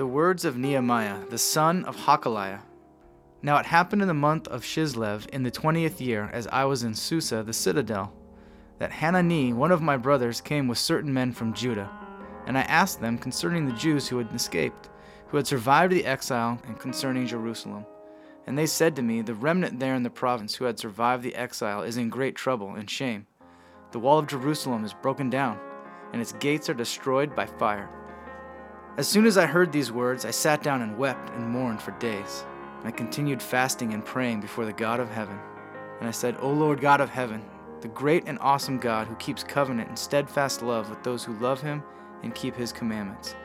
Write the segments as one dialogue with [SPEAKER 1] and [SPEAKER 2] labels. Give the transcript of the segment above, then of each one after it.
[SPEAKER 1] The words of Nehemiah, the son of Hakaliah. Now it happened in the month of Chislev, in the twentieth year, as I was in Susa, the citadel, that Hanani, one of my brothers, came with certain men from Judah. And I asked them concerning the Jews who had escaped, who had survived the exile, and concerning Jerusalem. And they said to me, The remnant there in the province who had survived the exile is in great trouble and shame. The wall of Jerusalem is broken down, and its gates are destroyed by fire. As soon as I heard these words, I sat down and wept and mourned for days. And I continued fasting and praying before the God of heaven. And I said, O Lord God of heaven, the great and awesome God who keeps covenant and steadfast love with those who love him and keep his commandments.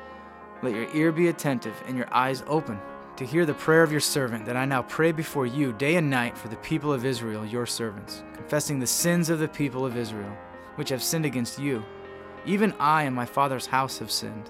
[SPEAKER 1] Let your ear be attentive and your eyes open to hear the prayer of your servant that I now pray before you day and night for the people of Israel, your servants, confessing the sins of the people of Israel, which have sinned against you. Even I and my father's house have sinned.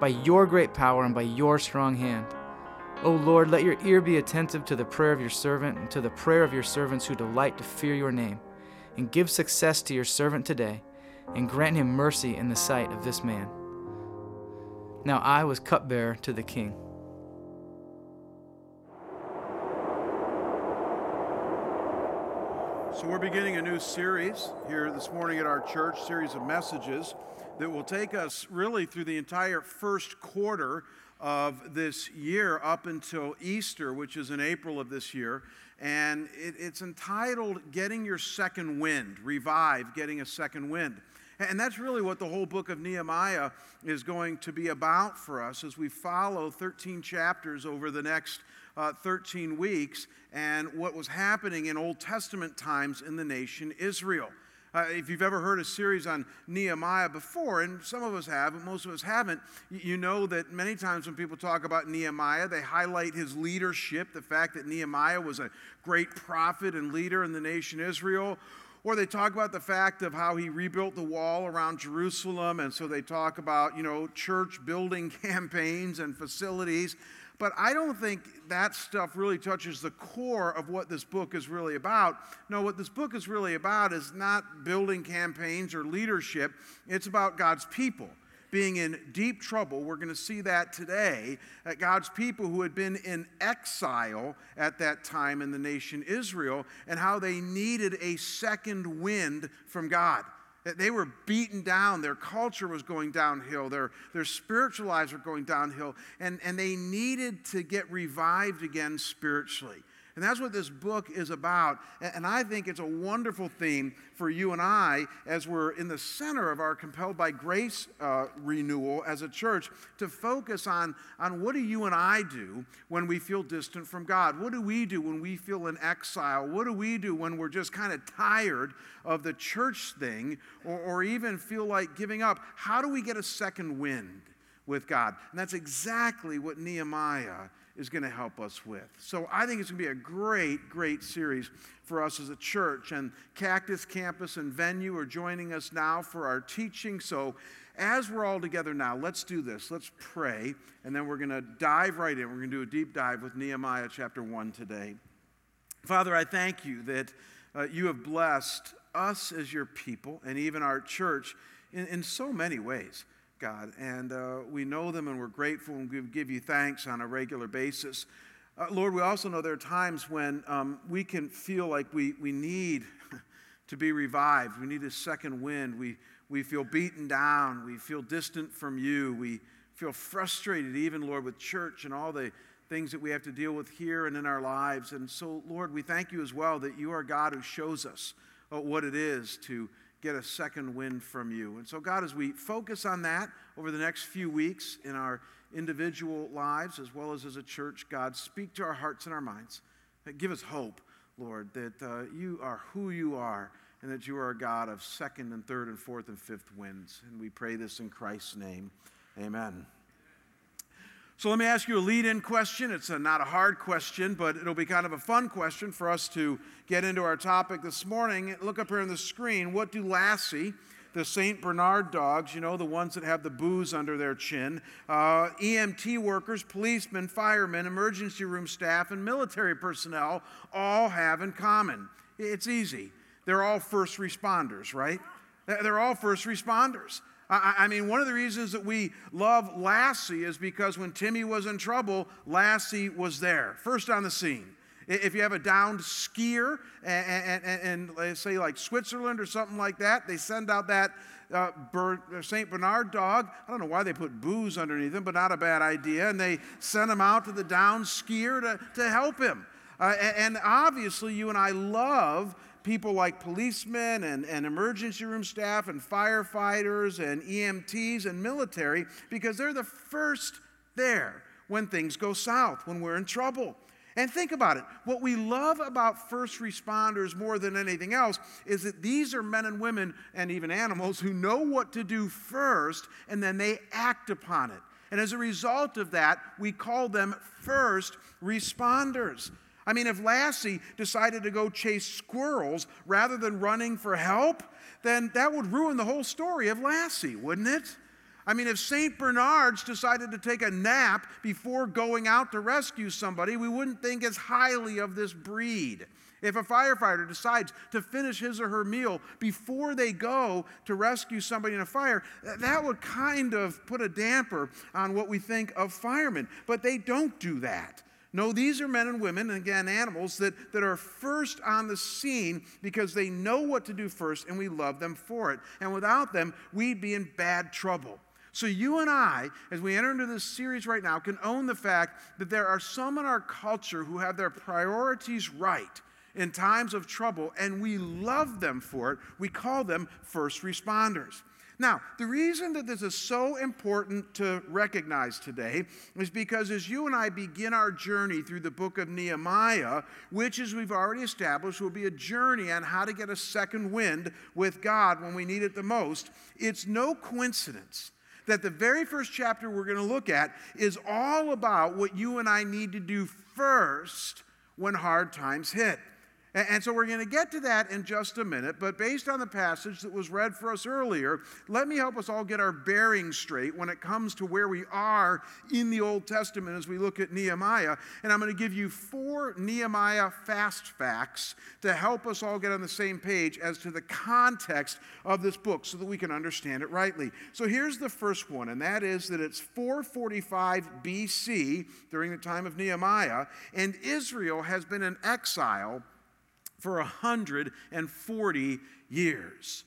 [SPEAKER 1] by your great power and by your strong hand. O Lord, let your ear be attentive to the prayer of your servant and to the prayer of your servants who delight to fear your name. And give success to your servant today, and grant him mercy in the sight of this man. Now I was cupbearer to the king.
[SPEAKER 2] So, we're beginning a new series here this morning at our church, series of messages that will take us really through the entire first quarter of this year up until Easter, which is in April of this year. And it, it's entitled Getting Your Second Wind, Revive, Getting a Second Wind. And that's really what the whole book of Nehemiah is going to be about for us as we follow 13 chapters over the next uh, 13 weeks and what was happening in Old Testament times in the nation Israel. Uh, if you've ever heard a series on Nehemiah before, and some of us have, but most of us haven't, you know that many times when people talk about Nehemiah, they highlight his leadership, the fact that Nehemiah was a great prophet and leader in the nation Israel. Or they talk about the fact of how he rebuilt the wall around Jerusalem, and so they talk about, you know, church building campaigns and facilities. But I don't think that stuff really touches the core of what this book is really about. No, what this book is really about is not building campaigns or leadership, it's about God's people being in deep trouble. We're going to see that today. God's people who had been in exile at that time in the nation Israel and how they needed a second wind from God. They were beaten down. Their culture was going downhill. Their, their spiritual lives were going downhill. And, and they needed to get revived again spiritually. And that's what this book is about. And I think it's a wonderful theme for you and I as we're in the center of our Compelled by Grace uh, renewal as a church to focus on, on what do you and I do when we feel distant from God? What do we do when we feel in exile? What do we do when we're just kind of tired of the church thing or, or even feel like giving up? How do we get a second wind? with God. And that's exactly what Nehemiah is going to help us with. So I think it's going to be a great, great series for us as a church. And Cactus Campus and Venue are joining us now for our teaching. So as we're all together now, let's do this. Let's pray, and then we're going to dive right in. We're going to do a deep dive with Nehemiah chapter 1 today. Father, I thank you that uh, you have blessed us as your people and even our church in, in so many ways. God. And uh, we know them and we're grateful and we give you thanks on a regular basis. Uh, Lord, we also know there are times when um, we can feel like we, we need to be revived. We need a second wind. We, we feel beaten down. We feel distant from you. We feel frustrated, even, Lord, with church and all the things that we have to deal with here and in our lives. And so, Lord, we thank you as well that you are God who shows us uh, what it is to get a second wind from you. And so, God, as we focus on that over the next few weeks in our individual lives as well as as a church, God, speak to our hearts and our minds. Give us hope, Lord, that uh, you are who you are and that you are a God of second and third and fourth and fifth winds. And we pray this in Christ's name. Amen. So let me ask you a lead in question. It's a, not a hard question, but it'll be kind of a fun question for us to get into our topic this morning. Look up here on the screen. What do Lassie, the St. Bernard dogs, you know, the ones that have the booze under their chin, uh, EMT workers, policemen, firemen, emergency room staff, and military personnel all have in common? It's easy. They're all first responders, right? They're all first responders. I, mean, one of the reasons that we love Lassie is because when Timmy was in trouble, Lassie was there, first on the scene. If you have a downed skier and say like Switzerland or something like that, they send out that uh, uh St. Bernard dog. I don't know why they put booze underneath him, but not a bad idea. And they send him out to the downed skier to, to help him. Uh, and obviously, you and I love people like policemen and, and emergency room staff and firefighters and EMTs and military because they're the first there when things go south, when we're in trouble. And think about it. What we love about first responders more than anything else is that these are men and women and even animals who know what to do first and then they act upon it. And as a result of that, we call them first responders. I mean, if Lassie decided to go chase squirrels rather than running for help, then that would ruin the whole story of Lassie, wouldn't it? I mean, if St. Bernard's decided to take a nap before going out to rescue somebody, we wouldn't think as highly of this breed. If a firefighter decides to finish his or her meal before they go to rescue somebody in a fire, that would kind of put a damper on what we think of firemen. But they don't do that. No, these are men and women, and again, animals that, that are first on the scene because they know what to do first and we love them for it. And without them, we'd be in bad trouble. So, you and I, as we enter into this series right now, can own the fact that there are some in our culture who have their priorities right in times of trouble, and we love them for it. We call them first responders. Now, the reason that this is so important to recognize today is because as you and I begin our journey through the book of Nehemiah, which, as we've already established, will be a journey on how to get a second wind with God when we need it the most, it's no coincidence that the very first chapter we're going to look at is all about what you and I need to do first when hard times hit. And so we're going to get to that in just a minute, but based on the passage that was read for us earlier, let me help us all get our bearings straight when it comes to where we are in the Old Testament as we look at Nehemiah. And I'm going to give you four Nehemiah fast facts to help us all get on the same page as to the context of this book so that we can understand it rightly. So here's the first one, and that is that it's 445 BC during the time of Nehemiah, and Israel has been in exile for 140 years.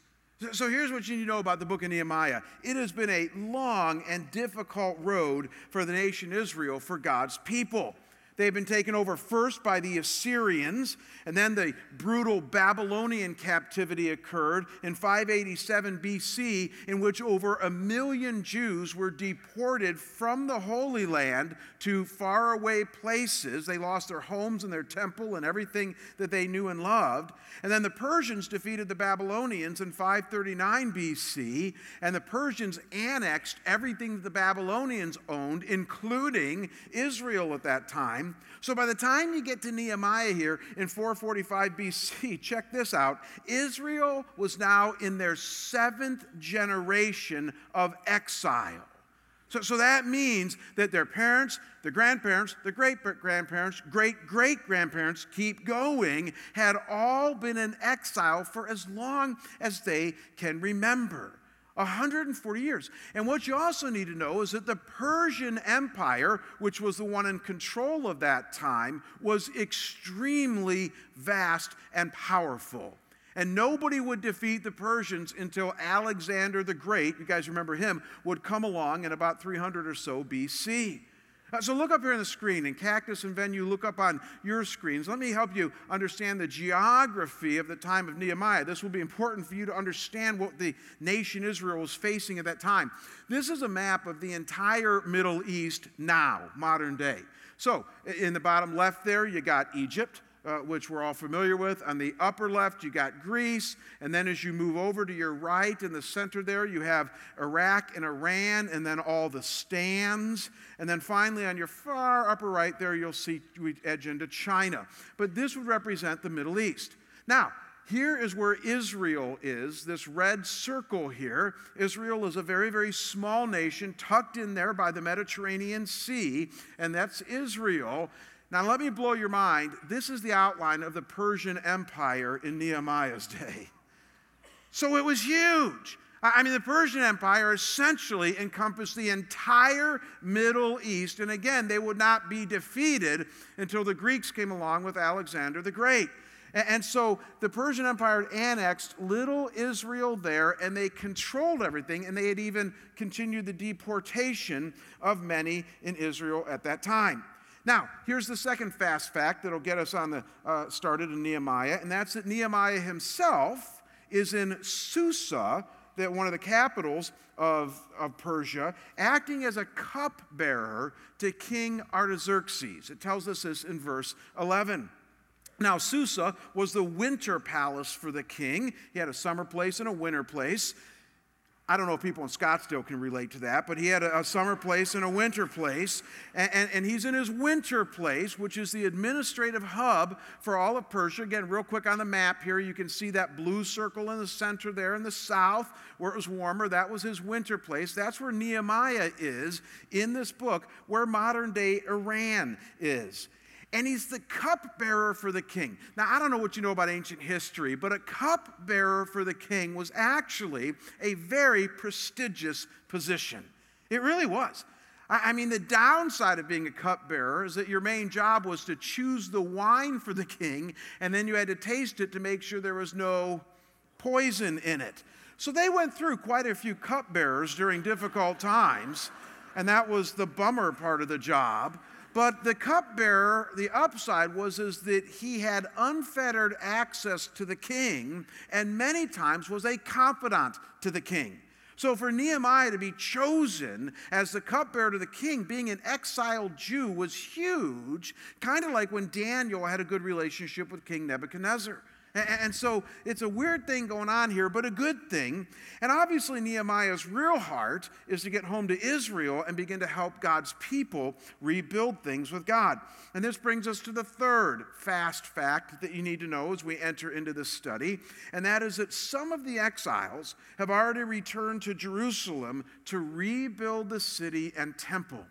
[SPEAKER 2] So here's what you need to know about the book of Nehemiah it has been a long and difficult road for the nation Israel, for God's people. They've been taken over first by the Assyrians, and then the brutal Babylonian captivity occurred in 587 BC, in which over a million Jews were deported from the Holy Land to faraway places. They lost their homes and their temple and everything that they knew and loved. And then the Persians defeated the Babylonians in 539 BC, and the Persians annexed everything that the Babylonians owned, including Israel at that time. So by the time you get to Nehemiah here in 445 BC, check this out Israel was now in their seventh generation of exile. So, so that means that their parents, their grandparents, their great grandparents, great great grandparents, keep going, had all been in exile for as long as they can remember. 140 years. And what you also need to know is that the Persian Empire, which was the one in control of that time, was extremely vast and powerful. And nobody would defeat the Persians until Alexander the Great, you guys remember him, would come along in about 300 or so BC. Uh, so look up here on the screen, and Cactus and Venue, look up on your screens. Let me help you understand the geography of the time of Nehemiah. This will be important for you to understand what the nation Israel was facing at that time. This is a map of the entire Middle East now, modern day. So in the bottom left there, you got Egypt. Uh, which we're all familiar with. On the upper left, you got Greece. And then as you move over to your right in the center there, you have Iraq and Iran, and then all the stands. And then finally, on your far upper right there, you'll see we edge into China. But this would represent the Middle East. Now, here is where Israel is, this red circle here. Israel is a very, very small nation tucked in there by the Mediterranean Sea, and that's Israel. Now, let me blow your mind. This is the outline of the Persian Empire in Nehemiah's day. So it was huge. I mean, the Persian Empire essentially encompassed the entire Middle East. And again, they would not be defeated until the Greeks came along with Alexander the Great. And so the Persian Empire annexed little Israel there, and they controlled everything, and they had even continued the deportation of many in Israel at that time. Now, here's the second fast fact that'll get us on the uh, started in Nehemiah, and that's that Nehemiah himself is in Susa, that one of the capitals of, of Persia, acting as a cupbearer to King Artaxerxes. It tells us this in verse 11. Now, Susa was the winter palace for the king. He had a summer place and a winter place. I don't know if people in Scottsdale can relate to that, but he had a, a summer place and a winter place. And, and, and, he's in his winter place, which is the administrative hub for all of Persia. Again, real quick on the map here, you can see that blue circle in the center there in the south where it was warmer. That was his winter place. That's where Nehemiah is in this book, where modern day Iran is and he's the cupbearer for the king. Now, I don't know what you know about ancient history, but a cupbearer for the king was actually a very prestigious position. It really was. I mean, the downside of being a cupbearer is that your main job was to choose the wine for the king, and then you had to taste it to make sure there was no poison in it. So they went through quite a few cupbearers during difficult times, and that was the bummer part of the job. But the cupbearer, the upside was is that he had unfettered access to the king and many times was a confidant to the king. So for Nehemiah to be chosen as the cupbearer to the king, being an exiled Jew, was huge, kind of like when Daniel had a good relationship with King Nebuchadnezzar. And so it's a weird thing going on here, but a good thing. And obviously, Nehemiah's real heart is to get home to Israel and begin to help God's people rebuild things with God. And this brings us to the third fast fact that you need to know as we enter into this study, and that is that some of the exiles have already returned to Jerusalem to rebuild the city and temple.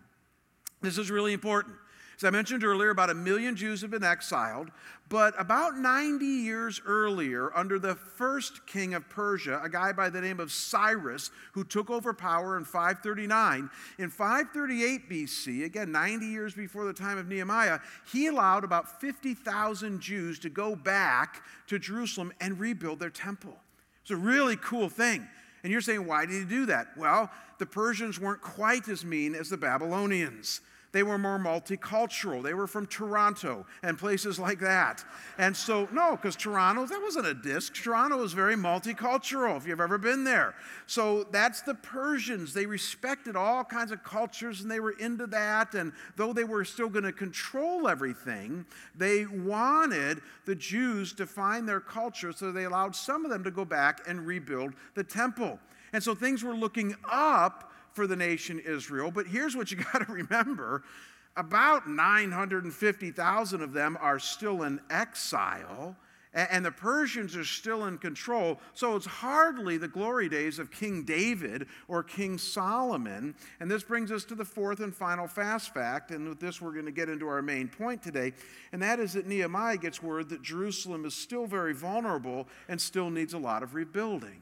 [SPEAKER 2] This is really important. As I mentioned earlier, about a million Jews have been exiled, but about 90 years earlier, under the first king of Persia, a guy by the name of Cyrus, who took over power in 539, in 538 BC, again 90 years before the time of Nehemiah, he allowed about 50,000 Jews to go back to Jerusalem and rebuild their temple. It's a really cool thing. And you're saying, why did he do that? Well, the Persians weren't quite as mean as the Babylonians. They were more multicultural. They were from Toronto and places like that. And so, no, because Toronto, that wasn't a disc. Toronto was very multicultural, if you've ever been there. So that's the Persians. They respected all kinds of cultures and they were into that. And though they were still going to control everything, they wanted the Jews to find their culture, so they allowed some of them to go back and rebuild the temple. And so things were looking up for the nation Israel. But here's what you got to remember about 950,000 of them are still in exile, and the Persians are still in control. So it's hardly the glory days of King David or King Solomon. And this brings us to the fourth and final fast fact. And with this, we're going to get into our main point today. And that is that Nehemiah gets word that Jerusalem is still very vulnerable and still needs a lot of rebuilding.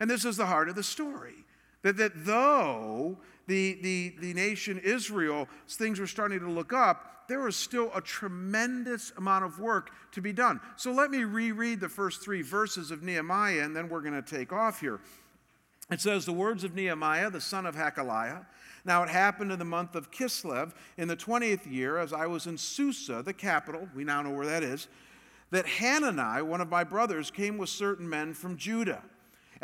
[SPEAKER 2] And this is the heart of the story. That, that though the, the, the nation Israel, things were starting to look up, there was still a tremendous amount of work to be done. So let me reread the first three verses of Nehemiah, and then we're going to take off here. It says, The words of Nehemiah, the son of Hachaliah. Now it happened in the month of Kislev, in the 20th year, as I was in Susa, the capital, we now know where that is, that Hanani, one of my brothers, came with certain men from Judah.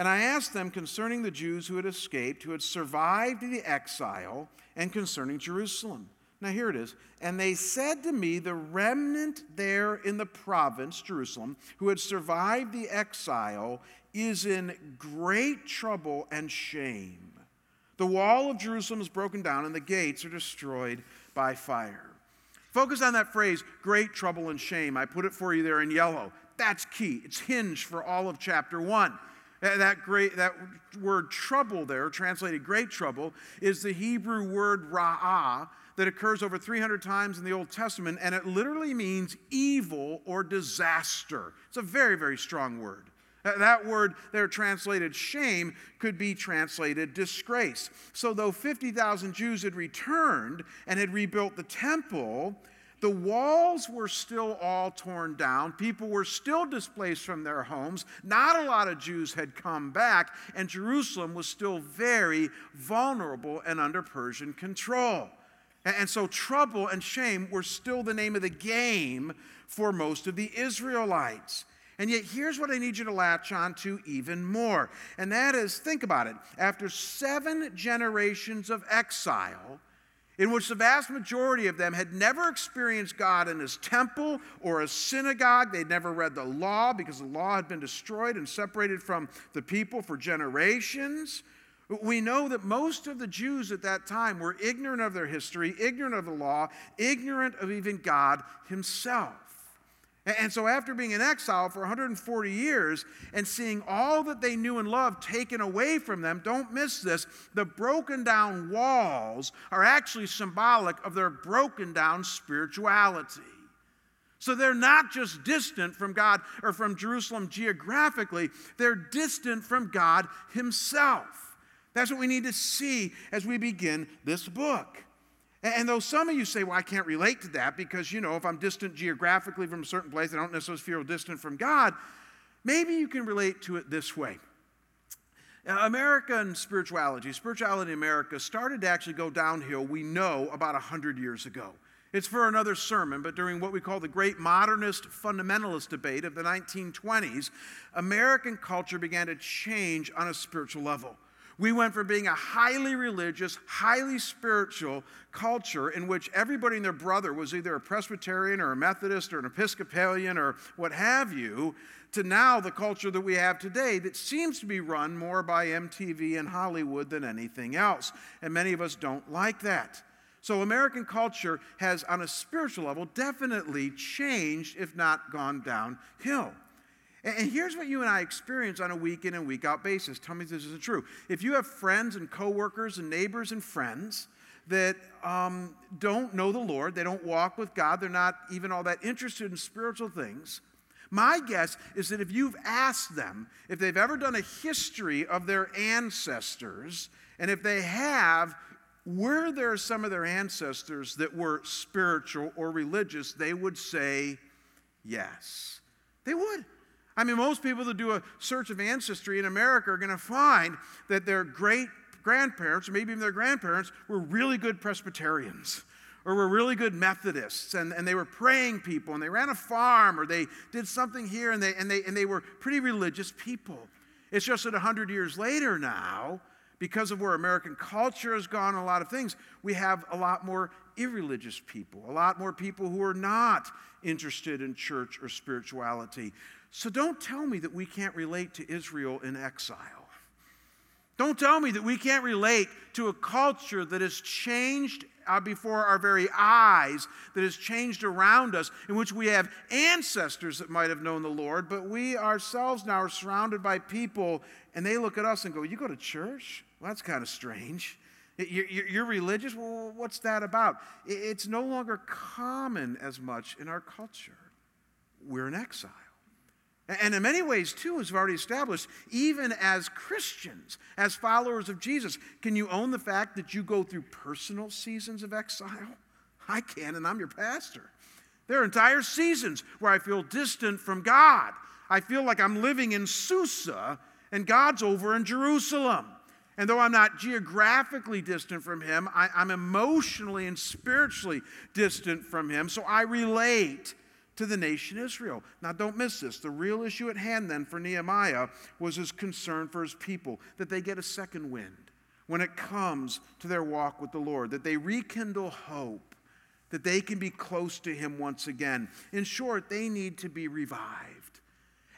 [SPEAKER 2] And I asked them concerning the Jews who had escaped, who had survived the exile, and concerning Jerusalem. Now, here it is. And they said to me, The remnant there in the province, Jerusalem, who had survived the exile, is in great trouble and shame. The wall of Jerusalem is broken down, and the gates are destroyed by fire. Focus on that phrase, great trouble and shame. I put it for you there in yellow. That's key. It's hinged for all of chapter 1. That, great, that word trouble there, translated great trouble, is the Hebrew word ra'ah that occurs over 300 times in the Old Testament, and it literally means evil or disaster. It's a very, very strong word. That word there translated shame could be translated disgrace. So, though 50,000 Jews had returned and had rebuilt the temple, the walls were still all torn down. People were still displaced from their homes. Not a lot of Jews had come back, and Jerusalem was still very vulnerable and under Persian control. And so, trouble and shame were still the name of the game for most of the Israelites. And yet, here's what I need you to latch on to even more. And that is think about it. After seven generations of exile, in which the vast majority of them had never experienced God in his temple or a synagogue. They'd never read the law because the law had been destroyed and separated from the people for generations. We know that most of the Jews at that time were ignorant of their history, ignorant of the law, ignorant of even God himself. And so, after being in exile for 140 years and seeing all that they knew and loved taken away from them, don't miss this. The broken down walls are actually symbolic of their broken down spirituality. So, they're not just distant from God or from Jerusalem geographically, they're distant from God Himself. That's what we need to see as we begin this book. And though some of you say, well, I can't relate to that because, you know, if I'm distant geographically from a certain place, I don't necessarily feel distant from God, maybe you can relate to it this way. American spirituality, spirituality in America started to actually go downhill, we know, about 100 years ago. It's for another sermon, but during what we call the great modernist fundamentalist debate of the 1920s, American culture began to change on a spiritual level. We went from being a highly religious, highly spiritual culture in which everybody and their brother was either a Presbyterian or a Methodist or an Episcopalian or what have you, to now the culture that we have today that seems to be run more by MTV and Hollywood than anything else. And many of us don't like that. So, American culture has, on a spiritual level, definitely changed, if not gone downhill. And here's what you and I experience on a week in and week out basis. Tell me if this isn't true. If you have friends and coworkers and neighbors and friends that um, don't know the Lord, they don't walk with God, they're not even all that interested in spiritual things, my guess is that if you've asked them if they've ever done a history of their ancestors, and if they have, were there some of their ancestors that were spiritual or religious, they would say yes. They would. I mean, most people that do a search of ancestry in America are going to find that their great grandparents, or maybe even their grandparents, were really good Presbyterians or were really good Methodists and, and they were praying people and they ran a farm or they did something here and they, and, they, and they were pretty religious people. It's just that 100 years later now, because of where American culture has gone, a lot of things, we have a lot more irreligious people, a lot more people who are not interested in church or spirituality. So don't tell me that we can't relate to Israel in exile. Don't tell me that we can't relate to a culture that has changed uh, before our very eyes, that has changed around us, in which we have ancestors that might have known the Lord, but we ourselves now are surrounded by people, and they look at us and go, You go to church? Well, that's kind of strange. You're, religious? Well, what's that about? It's no longer common as much in our culture. We're in exile. And in many ways, too, as we've already established, even as Christians, as followers of Jesus, can you own the fact that you go through personal seasons of exile? I can, and I'm your pastor. There are entire seasons where I feel distant from God. I feel like I'm living in Susa and God's over in Jerusalem. And though I'm not geographically distant from Him, I, am emotionally and spiritually distant from Him. So I relate to the nation Israel. Now, don't miss this. The real issue at hand then for Nehemiah was his concern for his people, that they get a second wind when it comes to their walk with the Lord, that they rekindle hope, that they can be close to Him once again. In short, they need to be revived.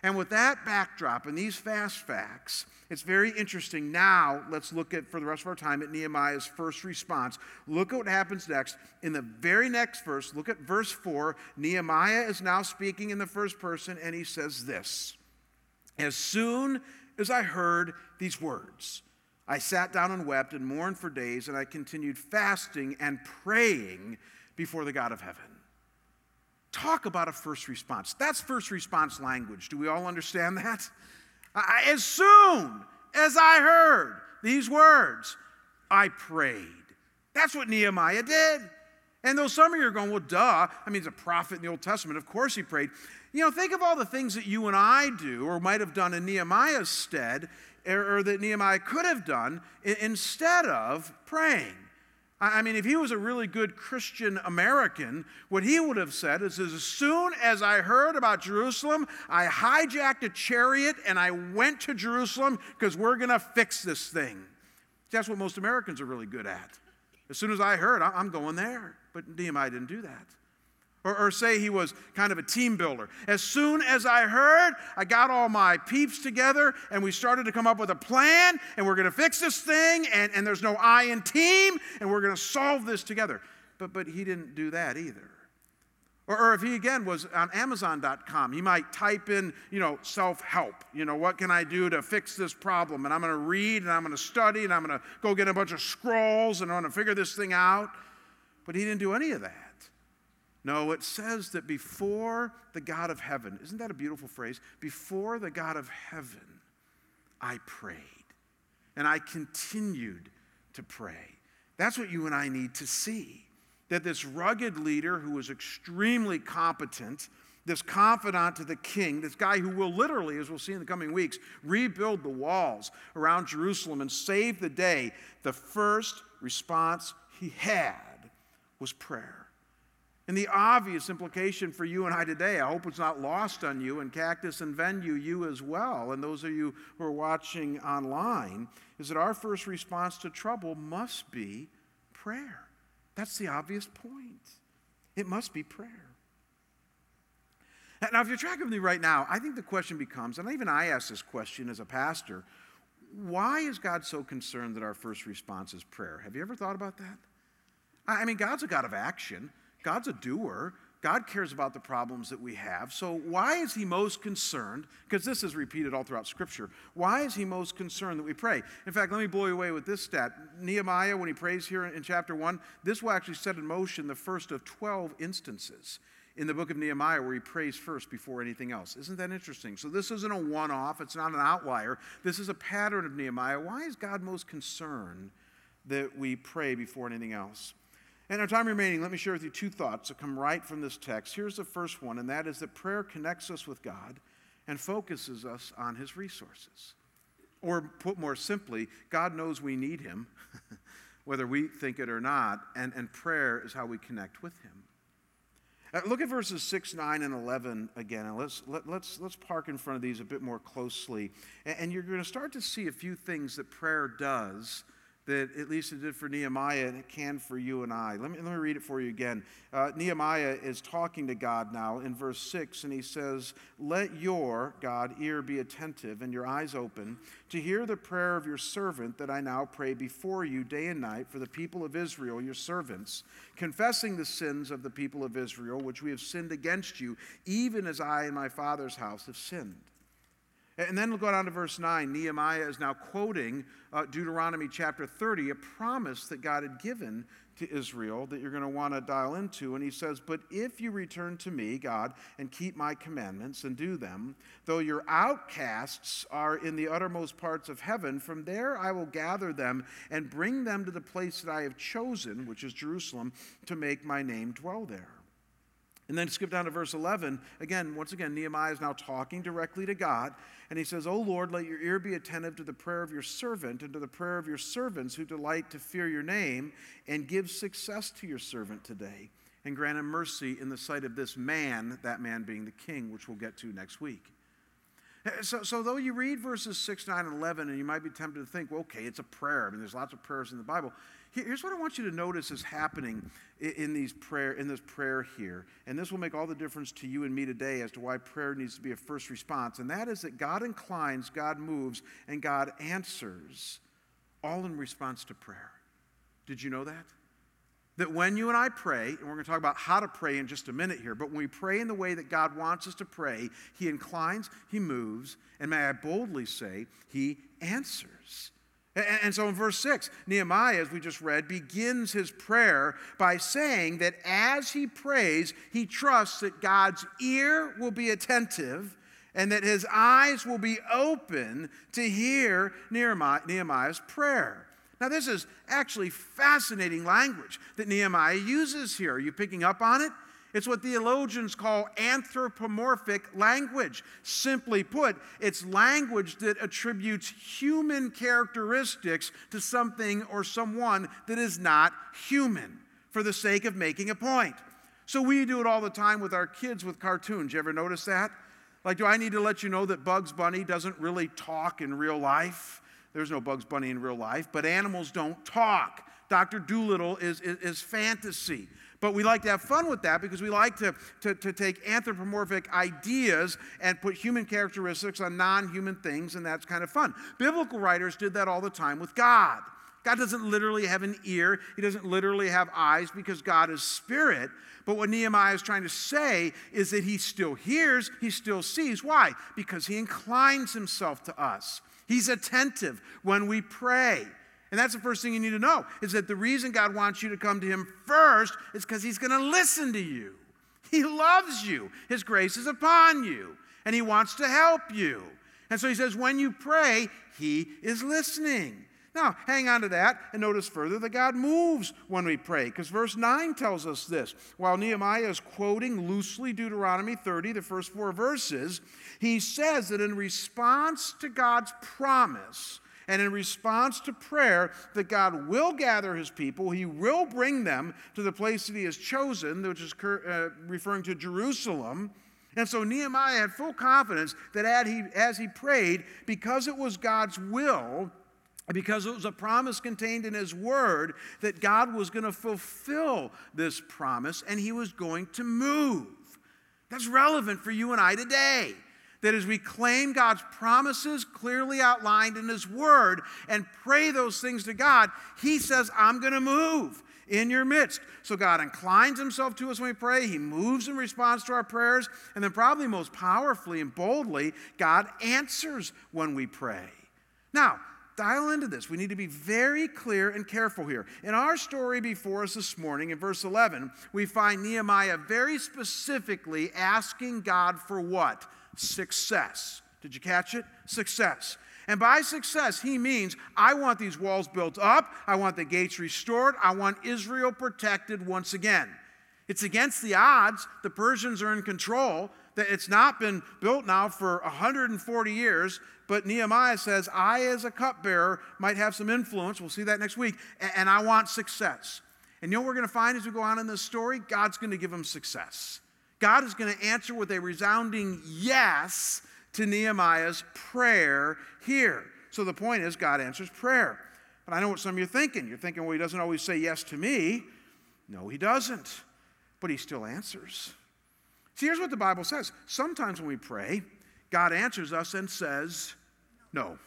[SPEAKER 2] And with that backdrop and these fast facts, it's very interesting. Now, let's look at, for the rest of our time, at Nehemiah's first response. Look at what happens next. In the very next verse, look at verse 4. Nehemiah is now speaking in the first person, and he says this As soon as I heard these words, I sat down and wept and mourned for days, and I continued fasting and praying before the God of heaven. Talk about a first response. That's first response language. Do we all understand that? I, as soon as I heard these words, I prayed. That's what Nehemiah did. And though some of you are going, well, duh, I mean, he's a prophet in the Old Testament. Of course he prayed. You know, think of all the things that you and I do or might have done in Nehemiah's stead or, or that Nehemiah could have done instead of praying. I mean, if he was a really good Christian American, what he would have said is as soon as I heard about Jerusalem, I hijacked a chariot and I went to Jerusalem because we're going to fix this thing. That's what most Americans are really good at. As soon as I heard, I'm going there. But Nehemiah didn't do that. Or, or, say he was kind of a team builder. As soon as I heard, I got all my peeps together and we started to come up with a plan and we're going to fix this thing and, and there's no I in team and we're going to solve this together. But, but he didn't do that either. Or, or if he again was on Amazon.com, he might type in, you know, self help. You know, what can I do to fix this problem? And I'm going to read and I'm going to study and I'm going to go get a bunch of scrolls and I'm going to figure this thing out. But he didn't do any of that. No, it says that before the God of heaven, isn't that a beautiful phrase? Before the God of heaven, I prayed. And I continued to pray. That's what you and I need to see. That this rugged leader who was extremely competent, this confidant to the king, this guy who will literally, as we'll see in the coming weeks, rebuild the walls around Jerusalem and save the day, the first response he had was prayer. And the obvious implication for you and I today, I hope it's not lost on you, and Cactus and Venue, you as well, and those of you who are watching online, is that our first response to trouble must be prayer. That's the obvious point. It must be prayer. Now, if you're tracking with me right now, I think the question becomes, and even I ask this question as a pastor why is God so concerned that our first response is prayer? Have you ever thought about that? I mean, God's a God of action. God's a doer. God cares about the problems that we have. So, why is He most concerned? Because this is repeated all throughout Scripture. Why is He most concerned that we pray? In fact, let me blow you away with this stat. Nehemiah, when he prays here in chapter 1, this will actually set in motion the first of 12 instances in the book of Nehemiah where he prays first before anything else. Isn't that interesting? So, this isn't a one off, it's not an outlier. This is a pattern of Nehemiah. Why is God most concerned that we pray before anything else? And our time remaining, let me share with you two thoughts that come right from this text. Here's the first one, and that is that prayer connects us with God and focuses us on His resources. Or put more simply, God knows we need Him, whether we think it or not, and, and prayer is how we connect with Him. Uh, look at verses 6, 9, and 11 again, and let's, let, let's, let's park in front of these a bit more closely. And, and you're going to start to see a few things that prayer does that at least it did for Nehemiah and it can for you and I. Let me, let me read it for you again. Uh, Nehemiah is talking to God now in verse 6, and he says, Let your, God, ear be attentive and your eyes open to hear the prayer of your servant that I now pray before you day and night for the people of Israel, your servants, confessing the sins of the people of Israel, which we have sinned against you, even as I and my father's house have sinned. And then we'll go down to verse 9. Nehemiah is now quoting uh, Deuteronomy chapter 30, a promise that God had given to Israel that you're going to want to dial into. And he says, But if you return to me, God, and keep my commandments and do them, though your outcasts are in the uttermost parts of heaven, from there I will gather them and bring them to the place that I have chosen, which is Jerusalem, to make my name dwell there. And then skip down to verse 11. Again, once again, Nehemiah is now talking directly to God. And he says, O Lord, let your ear be attentive to the prayer of your servant and to the prayer of your servants who delight to fear your name, and give success to your servant today. And grant him mercy in the sight of this man, that man being the king, which we'll get to next week. So, so though you read verses 6, 9, and 11, and you might be tempted to think, well, okay, it's a prayer. I mean, there's lots of prayers in the Bible. Here's what I want you to notice is happening in, these prayer, in this prayer here. And this will make all the difference to you and me today as to why prayer needs to be a first response. And that is that God inclines, God moves, and God answers, all in response to prayer. Did you know that? That when you and I pray, and we're going to talk about how to pray in just a minute here, but when we pray in the way that God wants us to pray, He inclines, He moves, and may I boldly say, He answers. And so in verse 6, Nehemiah, as we just read, begins his prayer by saying that as he prays, he trusts that God's ear will be attentive and that his eyes will be open to hear Nehemiah's prayer. Now, this is actually fascinating language that Nehemiah uses here. Are you picking up on it? It's what theologians call anthropomorphic language. Simply put, it's language that attributes human characteristics to something or someone that is not human for the sake of making a point. So we do it all the time with our kids with cartoons. You ever notice that? Like, do I need to let you know that Bugs Bunny doesn't really talk in real life? There's no Bugs Bunny in real life, but animals don't talk. Dr. Dolittle is, is, is, fantasy. But we like to have fun with that because we like to, to, to take anthropomorphic ideas and put human characteristics on non human things, and that's kind of fun. Biblical writers did that all the time with God. God doesn't literally have an ear, He doesn't literally have eyes because God is spirit. But what Nehemiah is trying to say is that He still hears, He still sees. Why? Because He inclines Himself to us. He's attentive when we pray. And that's the first thing you need to know is that the reason God wants you to come to Him first is because He's going to listen to you. He loves you, His grace is upon you, and He wants to help you. And so He says, when you pray, He is listening. Now, hang on to that and notice further that God moves when we pray, because verse 9 tells us this. While Nehemiah is quoting loosely Deuteronomy 30, the first four verses, he says that in response to God's promise, and in response to prayer, that God will gather his people, he will bring them to the place that he has chosen, which is uh, referring to Jerusalem. And so Nehemiah had full confidence that as he prayed, because it was God's will, because it was a promise contained in His Word that God was going to fulfill this promise and He was going to move. That's relevant for you and I today. That as we claim God's promises clearly outlined in His Word and pray those things to God, He says, I'm going to move in your midst. So God inclines Himself to us when we pray. He moves in response to our prayers. And then, probably most powerfully and boldly, God answers when we pray. Now, dial into this. We need to be very clear and careful here. In our story before us this morning, in verse 11, we find Nehemiah very specifically asking God for what? Success. Did you catch it? Success. And by success, he means I want these walls built up, I want the gates restored, I want Israel protected once again. It's against the odds. The Persians are in control. That it's not been built now for 140 years, but Nehemiah says, I, as a cupbearer, might have some influence. We'll see that next week. And I want success. And you know what we're going to find as we go on in this story? God's going to give him success. God is going to answer with a resounding yes to Nehemiah's prayer here. So the point is, God answers prayer. But I know what some of you are thinking. You're thinking, well, he doesn't always say yes to me. No, he doesn't. But he still answers. See, here's what the Bible says. Sometimes when we pray, God answers us and says, no.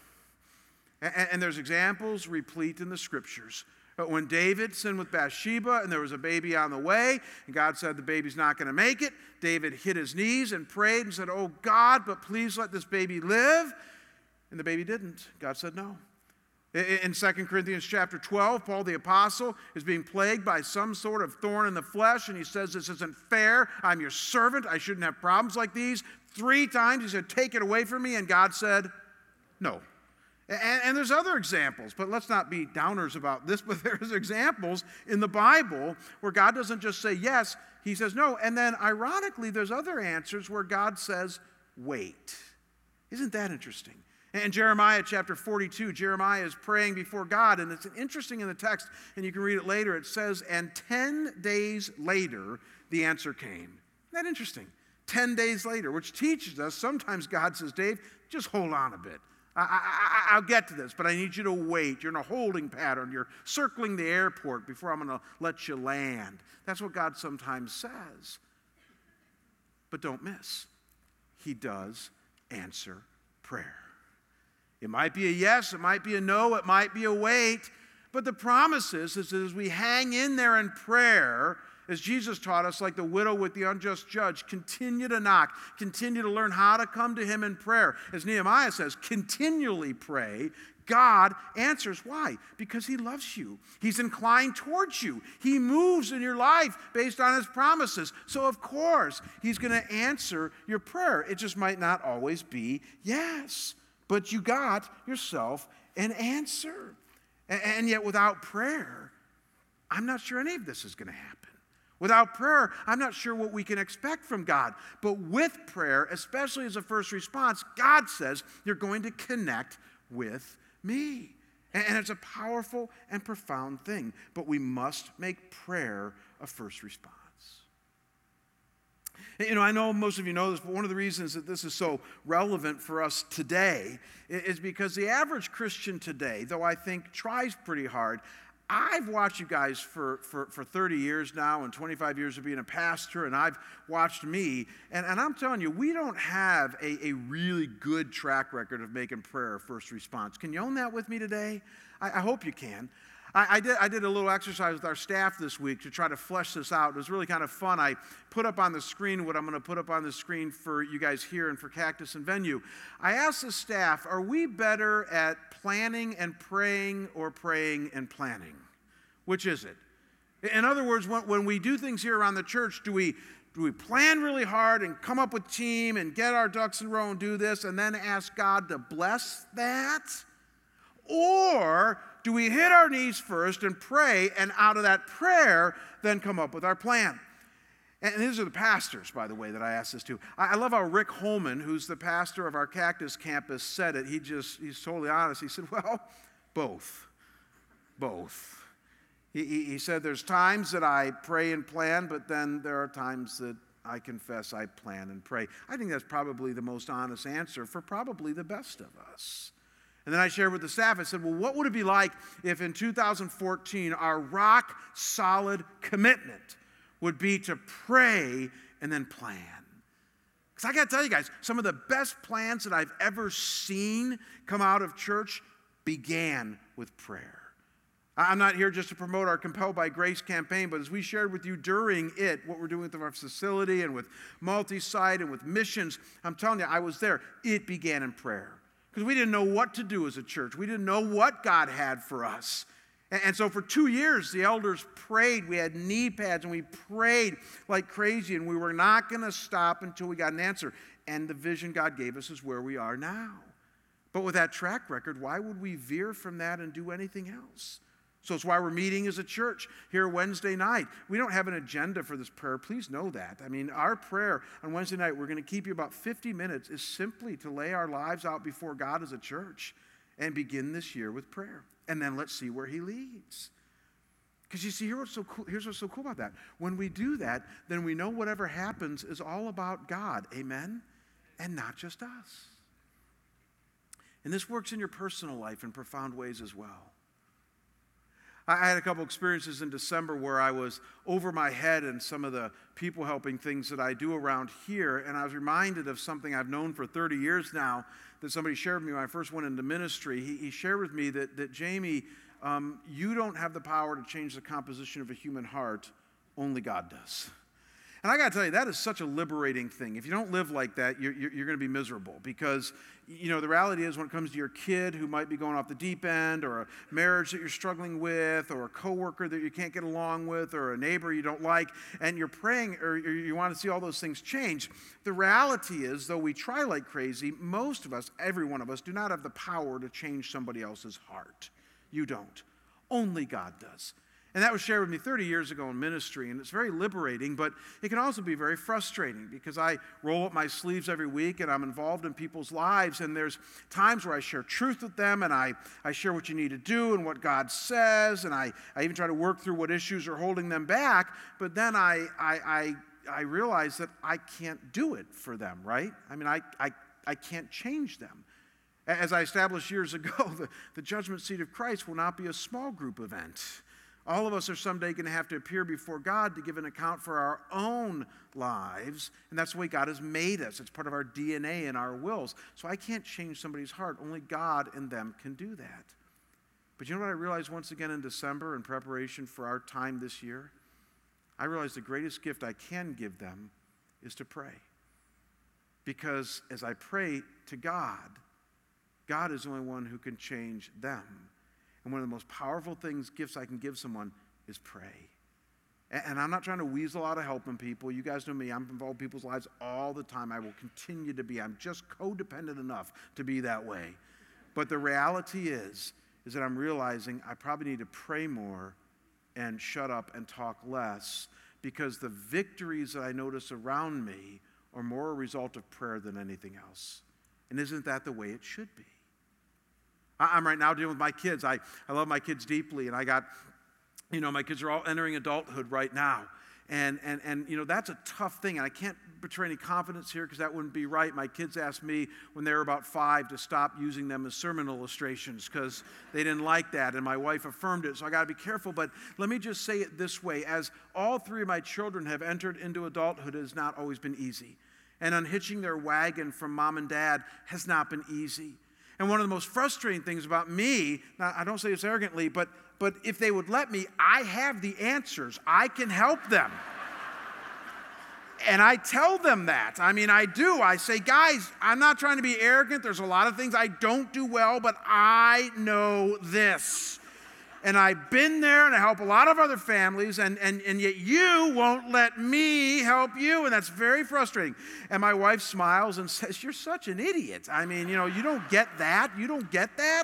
[SPEAKER 2] And, there's examples replete in the scriptures. But when David sinned with Bathsheba and there was a baby on the way, and God said the baby's not going to make it, David hit his knees and prayed and said, Oh God, but please let this baby live. And the baby didn't. God said no. In 2 Corinthians chapter 12, Paul the apostle is being plagued by some sort of thorn in the flesh, and he says, This isn't fair. I'm your servant. I shouldn't have problems like these. Three times he said, Take it away from me. And God said, No. And, and, there's other examples, but let's not be downers about this. But there's examples in the Bible where God doesn't just say yes, he says no. And then, ironically, there's other answers where God says, Wait. Isn't that interesting? In Jeremiah chapter 42, Jeremiah is praying before God, and it's interesting in the text, and you can read it later. It says, And 10 days later, the answer came. Isn't that interesting? 10 days later, which teaches us sometimes God says, Dave, just hold on a bit. I, will get to this, but I need you to wait. You're in a holding pattern. You're circling the airport before I'm going to let you land. That's what God sometimes says. But don't miss, He does answer prayer. It might be a yes, it might be a no, it might be a wait. But the promise is, is as we hang in there in prayer, as Jesus taught us, like the widow with the unjust judge, continue to knock, continue to learn how to come to Him in prayer. As Nehemiah says, continually pray. God answers. Why? Because He loves you. He's inclined towards you. He moves in your life based on His promises. So, of course, He's going to answer your prayer. It just might not always be yes, but you got yourself an answer. And yet, without prayer, I'm not sure any of this is going to happen. Without prayer, I'm not sure what we can expect from God. But with prayer, especially as a first response, God says, You're going to connect with me. And it's a powerful and profound thing. But we must make prayer a first response. You know, I know most of you know this, but one of the reasons that this is so relevant for us today is because the average Christian today, though I think tries pretty hard, I've watched you guys for, for, for 30 years now and 25 years of being a pastor, and I've watched me. And, and I'm telling you, we don't have a, a really good track record of making prayer first response. Can you own that with me today? I, I hope you can. I, I, did, I did a little exercise with our staff this week to try to flesh this out. It was really kind of fun. I put up on the screen what I'm going to put up on the screen for you guys here and for Cactus and Venue. I asked the staff, are we better at planning and praying or praying and planning? Which is it? In other words, when, when we do things here around the church, do we, do we plan really hard and come up with team and get our ducks in a row and do this and then ask God to bless that? Or do we hit our knees first and pray, and out of that prayer, then come up with our plan? And these are the pastors, by the way, that I asked this to. I love how Rick Holman, who's the pastor of our Cactus campus, said it. He just, he's totally honest. He said, Well, both. Both. He, he, he said, There's times that I pray and plan, but then there are times that I confess I plan and pray. I think that's probably the most honest answer for probably the best of us. And then I shared with the staff, I said, well, what would it be like if in 2014 our rock solid commitment would be to pray and then plan? Because I got to tell you guys, some of the best plans that I've ever seen come out of church began with prayer. I'm not here just to promote our Compelled by Grace campaign, but as we shared with you during it, what we're doing with our facility and with multi site and with missions, I'm telling you, I was there. It began in prayer because we didn't know what to do as a church. We didn't know what God had for us. And, so for two years, the elders prayed. We had knee pads and we prayed like crazy, and we were not going to stop until we got an answer. And the vision God gave us is where we are now. But with that track record, why would we veer from that and do anything else? So it's why we're meeting as a church here Wednesday night. We don't have an agenda for this prayer. Please know that. I mean, our prayer on Wednesday night, we're going to keep you about 50 minutes, is simply to lay our lives out before God as a church and begin this year with prayer. And then let's see where He leads. Because you see, here's what's, so cool, here's what's so cool about that. When we do that, then we know whatever happens is all about God. Amen? And not just us. And this works in your personal life in profound ways as well. I had a couple experiences in December where I was over my head in some of the people helping things that I do around here, and I was reminded of something I've known for 30 years now that somebody shared with me when I first went into ministry. He, he shared with me that, that Jamie, um, you don't have the power to change the composition of a human heart, only God does. And I got to tell you, that is such a liberating thing. If you don't live like that, you're, you're, you're going to be miserable because, you know, the reality is when it comes to your kid who might be going off the deep end, or a marriage that you're struggling with, or a coworker that you can't get along with, or a neighbor you don't like, and you're praying or you want to see all those things change, the reality is, though we try like crazy, most of us, every one of us, do not have the power to change somebody else's heart. You don't. Only God does. And that was shared with me 30 years ago in ministry, and it's very liberating, but it can also be very frustrating because I roll up my sleeves every week and I'm involved in people's lives, and there's times where I share truth with them and I, I share what you need to do and what God says, and I, I even try to work through what issues are holding them back, but then I, I, I I realize that I can't do it for them, right? I mean, I, I, I can't change them. As I established years ago, the, the judgment seat of Christ will not be a small group event. All of us are someday going to have to appear before God to give an account for our own lives, and that's the way God has made us. It's part of our DNA and our wills. So I can't change somebody's heart. Only God and them can do that. But you know what I realized once again in December in preparation for our time this year? I realized the greatest gift I can give them is to pray. Because as I pray to God, God is the only one who can change them. And one of the most powerful things, gifts I can give someone is pray. And I'm not trying to weasel out of helping people. You guys know me, I'm involved in people's lives all the time. I will continue to be. I'm just codependent enough to be that way. But the reality is, is that I'm realizing I probably need to pray more and shut up and talk less because the victories that I notice around me are more a result of prayer than anything else. And isn't that the way it should be? I'm right now dealing with my kids. I, I love my kids deeply, and I got, you know, my kids are all entering adulthood right now. And, and, and you know, that's a tough thing. And I can't betray any confidence here because that wouldn't be right. My kids asked me when they were about five to stop using them as sermon illustrations because they didn't like that. And my wife affirmed it. So I got to be careful. But let me just say it this way as all three of my children have entered into adulthood, it has not always been easy. And unhitching their wagon from mom and dad has not been easy. And one of the most frustrating things about me, now I don't say this arrogantly, but, but if they would let me, I have the answers. I can help them. and I tell them that. I mean, I do. I say, guys, I'm not trying to be arrogant. There's a lot of things I don't do well, but I know this and I've been there and I help a lot of other families, and, and, and yet you won't let me help you. And that's very frustrating. And my wife smiles and says, You're such an idiot. I mean, you know, you don't get that. You don't get that.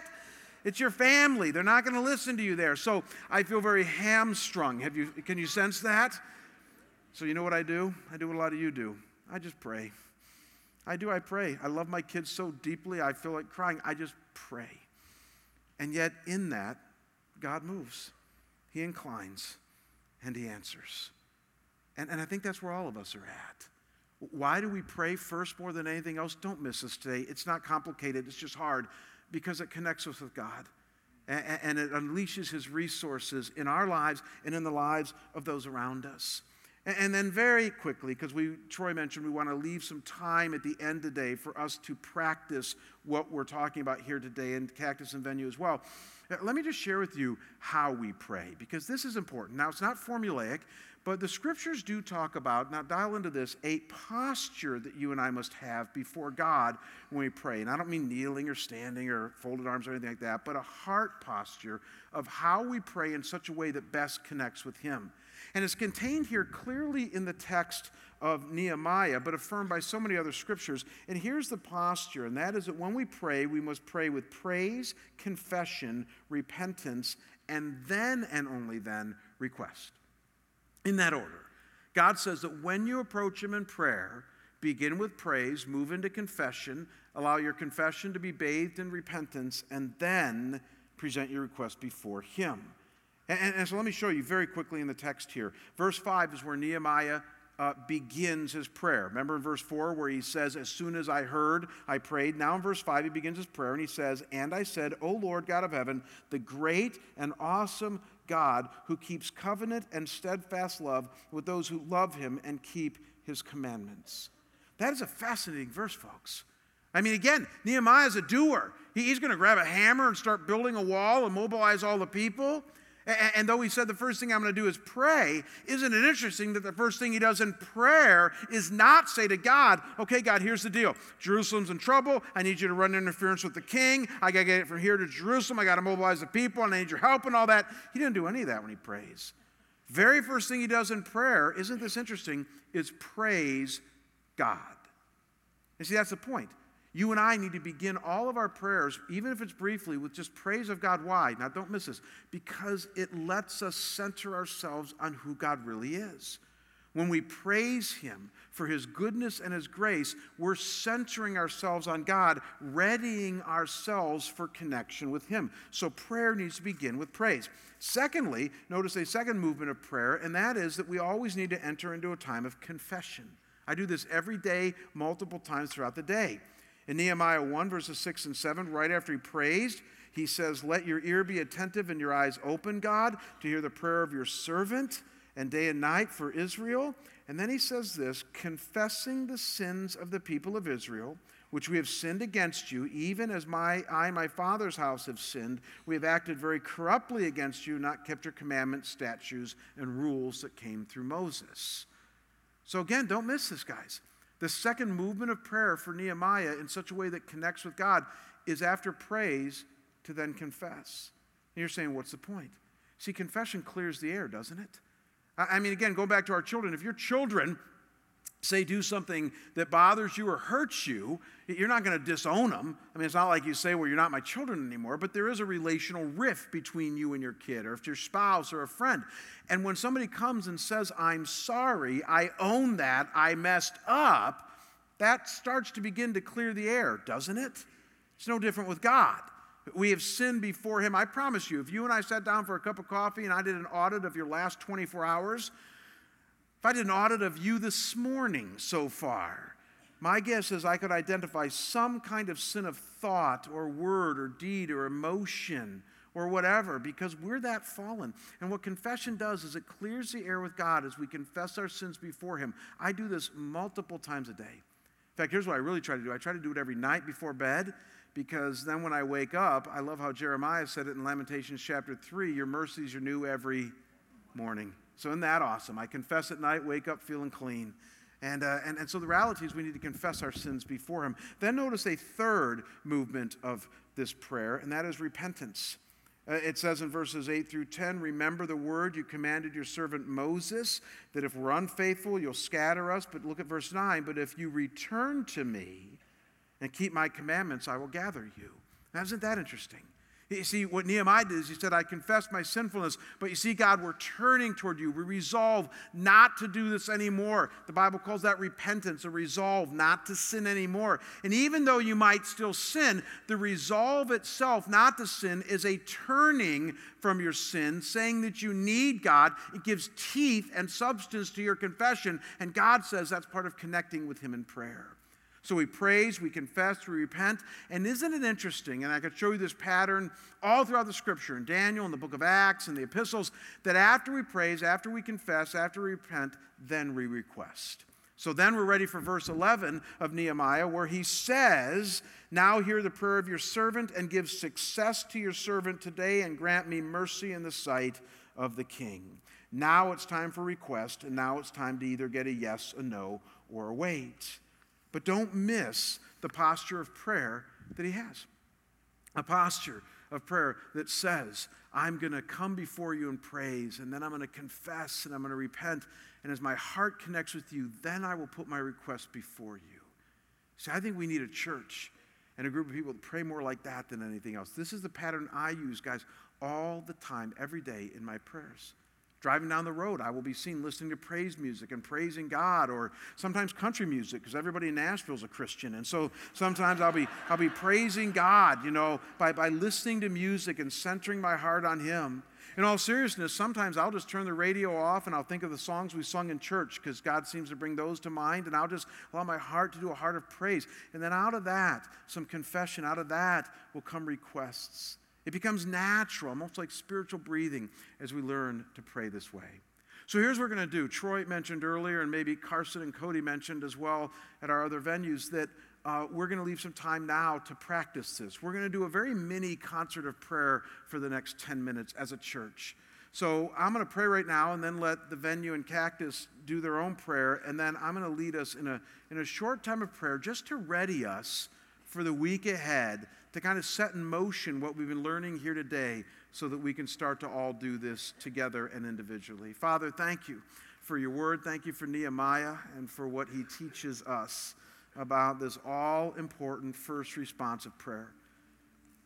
[SPEAKER 2] It's your family. They're not going to listen to you there. So I feel very hamstrung. Have you, can you sense that? So you know what I do? I do what a lot of you do. I just pray. I do, I pray. I love my kids so deeply, I feel like crying. I just pray. And yet, in that, God moves, He inclines, and He answers. And, and I think that's where all of us are at. Why do we pray first more than anything else? Don't miss us today. It's not complicated, it's just hard because it connects us with God and, and it unleashes His resources in our lives and in the lives of those around us. And then, very quickly, because we Troy mentioned we want to leave some time at the end today for us to practice what we're talking about here today in Cactus and Venue as well. Let me just share with you how we pray, because this is important. Now, it's not formulaic, but the scriptures do talk about, now dial into this, a posture that you and I must have before God when we pray. And I don't mean kneeling or standing or folded arms or anything like that, but a heart posture of how we pray in such a way that best connects with Him. And it's contained here clearly in the text of Nehemiah, but affirmed by so many other scriptures. And here's the posture, and that is that when we pray, we must pray with praise, confession, repentance, and then and only then request. In that order. God says that when you approach Him in prayer, begin with praise, move into confession, allow your confession to be bathed in repentance, and then present your request before Him. And, and, so let me show you very quickly in the text here. Verse 5 is where Nehemiah uh, begins his prayer. Remember in verse 4 where he says, As soon as I heard, I prayed. Now in verse 5, he begins his prayer and he says, And I said, O Lord God of heaven, the great and awesome God who keeps covenant and steadfast love with those who love him and keep his commandments. That is a fascinating verse, folks. I mean, again, Nehemiah is a doer. he's going to grab a hammer and start building a wall and mobilize all the people. And though he said the first thing I'm going to do is pray, isn't it interesting that the first thing he does in prayer is not say to God, okay, God, here's the deal. Jerusalem's in trouble. I need you to run interference with the king. I got to get it from here to Jerusalem. I got to mobilize the people, and I need your help and all that. He didn't do any of that when he prays. Very first thing he does in prayer, isn't this interesting, is praise God. And see, that's the point. You and I need to begin all of our prayers, even if it's briefly, with just praise of God. Why? Now, don't miss this. Because it lets us center ourselves on who God really is. When we praise Him for His goodness and His grace, we're centering ourselves on God, readying ourselves for connection with Him. So prayer needs to begin with praise. Secondly, notice a second movement of prayer, and that is that we always need to enter into a time of confession. I do this every day, multiple times throughout the day. In Nehemiah 1, verses 6 and 7, right after he praised, he says, Let your ear be attentive and your eyes open, God, to hear the prayer of your servant and day and night for Israel. And then he says this confessing the sins of the people of Israel, which we have sinned against you, even as my, I and my father's house have sinned. We have acted very corruptly against you, not kept your commandments, statutes, and rules that came through Moses. So, again, don't miss this, guys. The second movement of prayer for Nehemiah in such a way that connects with God is after praise to then confess. And you're saying, what's the point? See, confession clears the air, doesn't it? I mean, again, go back to our children. If your children say do something that bothers you or hurts you, you're not going to disown them. I mean, it's not like you say, well, you're not my children anymore, but there is a relational rift between you and your kid, or if your spouse or a friend. And when somebody comes and says, I'm sorry, I own that, I messed up, that starts to begin to clear the air, doesn't it? It's no different with God. We have sinned before Him. I promise you, if you and I sat down for a cup of coffee and I did an audit of your last 24 hours, if I did an audit of you this morning so far, my guess is I could identify some kind of sin of thought or word or deed or emotion or whatever because we're that fallen. And what confession does is it clears the air with God as we confess our sins before Him. I do this multiple times a day. In fact, here's what I really try to do I try to do it every night before bed because then when I wake up, I love how Jeremiah said it in Lamentations chapter 3 Your mercies are new every morning. So, isn't that awesome? I confess at night, wake up feeling clean. And, uh, and, and so the reality is we need to confess our sins before Him. Then notice a third movement of this prayer, and that is repentance. Uh, it says in verses 8 through 10 Remember the word you commanded your servant Moses, that if we're unfaithful, you'll scatter us. But look at verse 9. But if you return to me, and keep my commandments, I will gather you. Now, isn't that interesting? You see, what Nehemiah did is he said, I confess my sinfulness, but you see, God, we're turning toward you. We resolve not to do this anymore. The Bible calls that repentance, a resolve not to sin anymore. And even though you might still sin, the resolve itself not to sin is a turning from your sin, saying that you need God. It gives teeth and substance to your confession, and God says that's part of connecting with Him in prayer. So we praise, we confess, we repent. And isn't it interesting? And I could show you this pattern all throughout the scripture in Daniel, in the book of Acts, in the epistles, that after we praise, after we confess, after we repent, then we request. So then we're ready for verse 11 of Nehemiah, where he says, Now hear the prayer of your servant and give success to your servant today and grant me mercy in the sight of the king. Now it's time for request, and now it's time to either get a yes, a no, or a wait. But don't miss the posture of prayer that he has. A posture of prayer that says, I'm going to come before you in praise, and then I'm going to confess and I'm going to repent. And as my heart connects with you, then I will put my request before you. See, I think we need a church and a group of people that pray more like that than anything else. This is the pattern I use, guys, all the time, every day in my prayers. Driving down the road, I will be seen listening to praise music and praising God, or sometimes country music, because everybody in Nashville is a Christian. And so sometimes I'll be, I'll be praising God, you know, by, by listening to music and centering my heart on Him. In all seriousness, sometimes I'll just turn the radio off and I'll think of the songs we sung in church because God seems to bring those to mind, and I'll just allow my heart to do a heart of praise. And then out of that, some confession, out of that will come requests. It becomes natural, almost like spiritual breathing, as we learn to pray this way. So here's what we're going to do. Troy mentioned earlier, and maybe Carson and Cody mentioned as well at our other venues, that uh, we're going to leave some time now to practice this. We're going to do a very mini concert of prayer for the next 10 minutes as a church. So I'm going to pray right now and then let the venue and Cactus do their own prayer. And then I'm going to lead us in a, in a short time of prayer just to ready us for the week ahead to kind of set in motion what we've been learning here today so that we can start to all do this together and individually. Father, thank you for your word. Thank you for Nehemiah and for what he teaches us about this all important first response of prayer.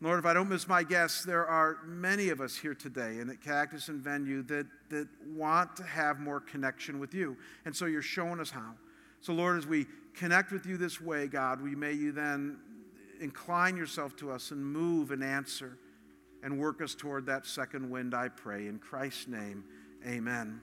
[SPEAKER 2] Lord, if I don't miss my guess, there are many of us here today and at Cactus and Venue that, that want to have more connection with you. And so you're showing us how. So, Lord, as we connect with you this way, God, we may you then incline yourself to us and move and answer and work us toward that second wind, I pray. In Christ's name, amen.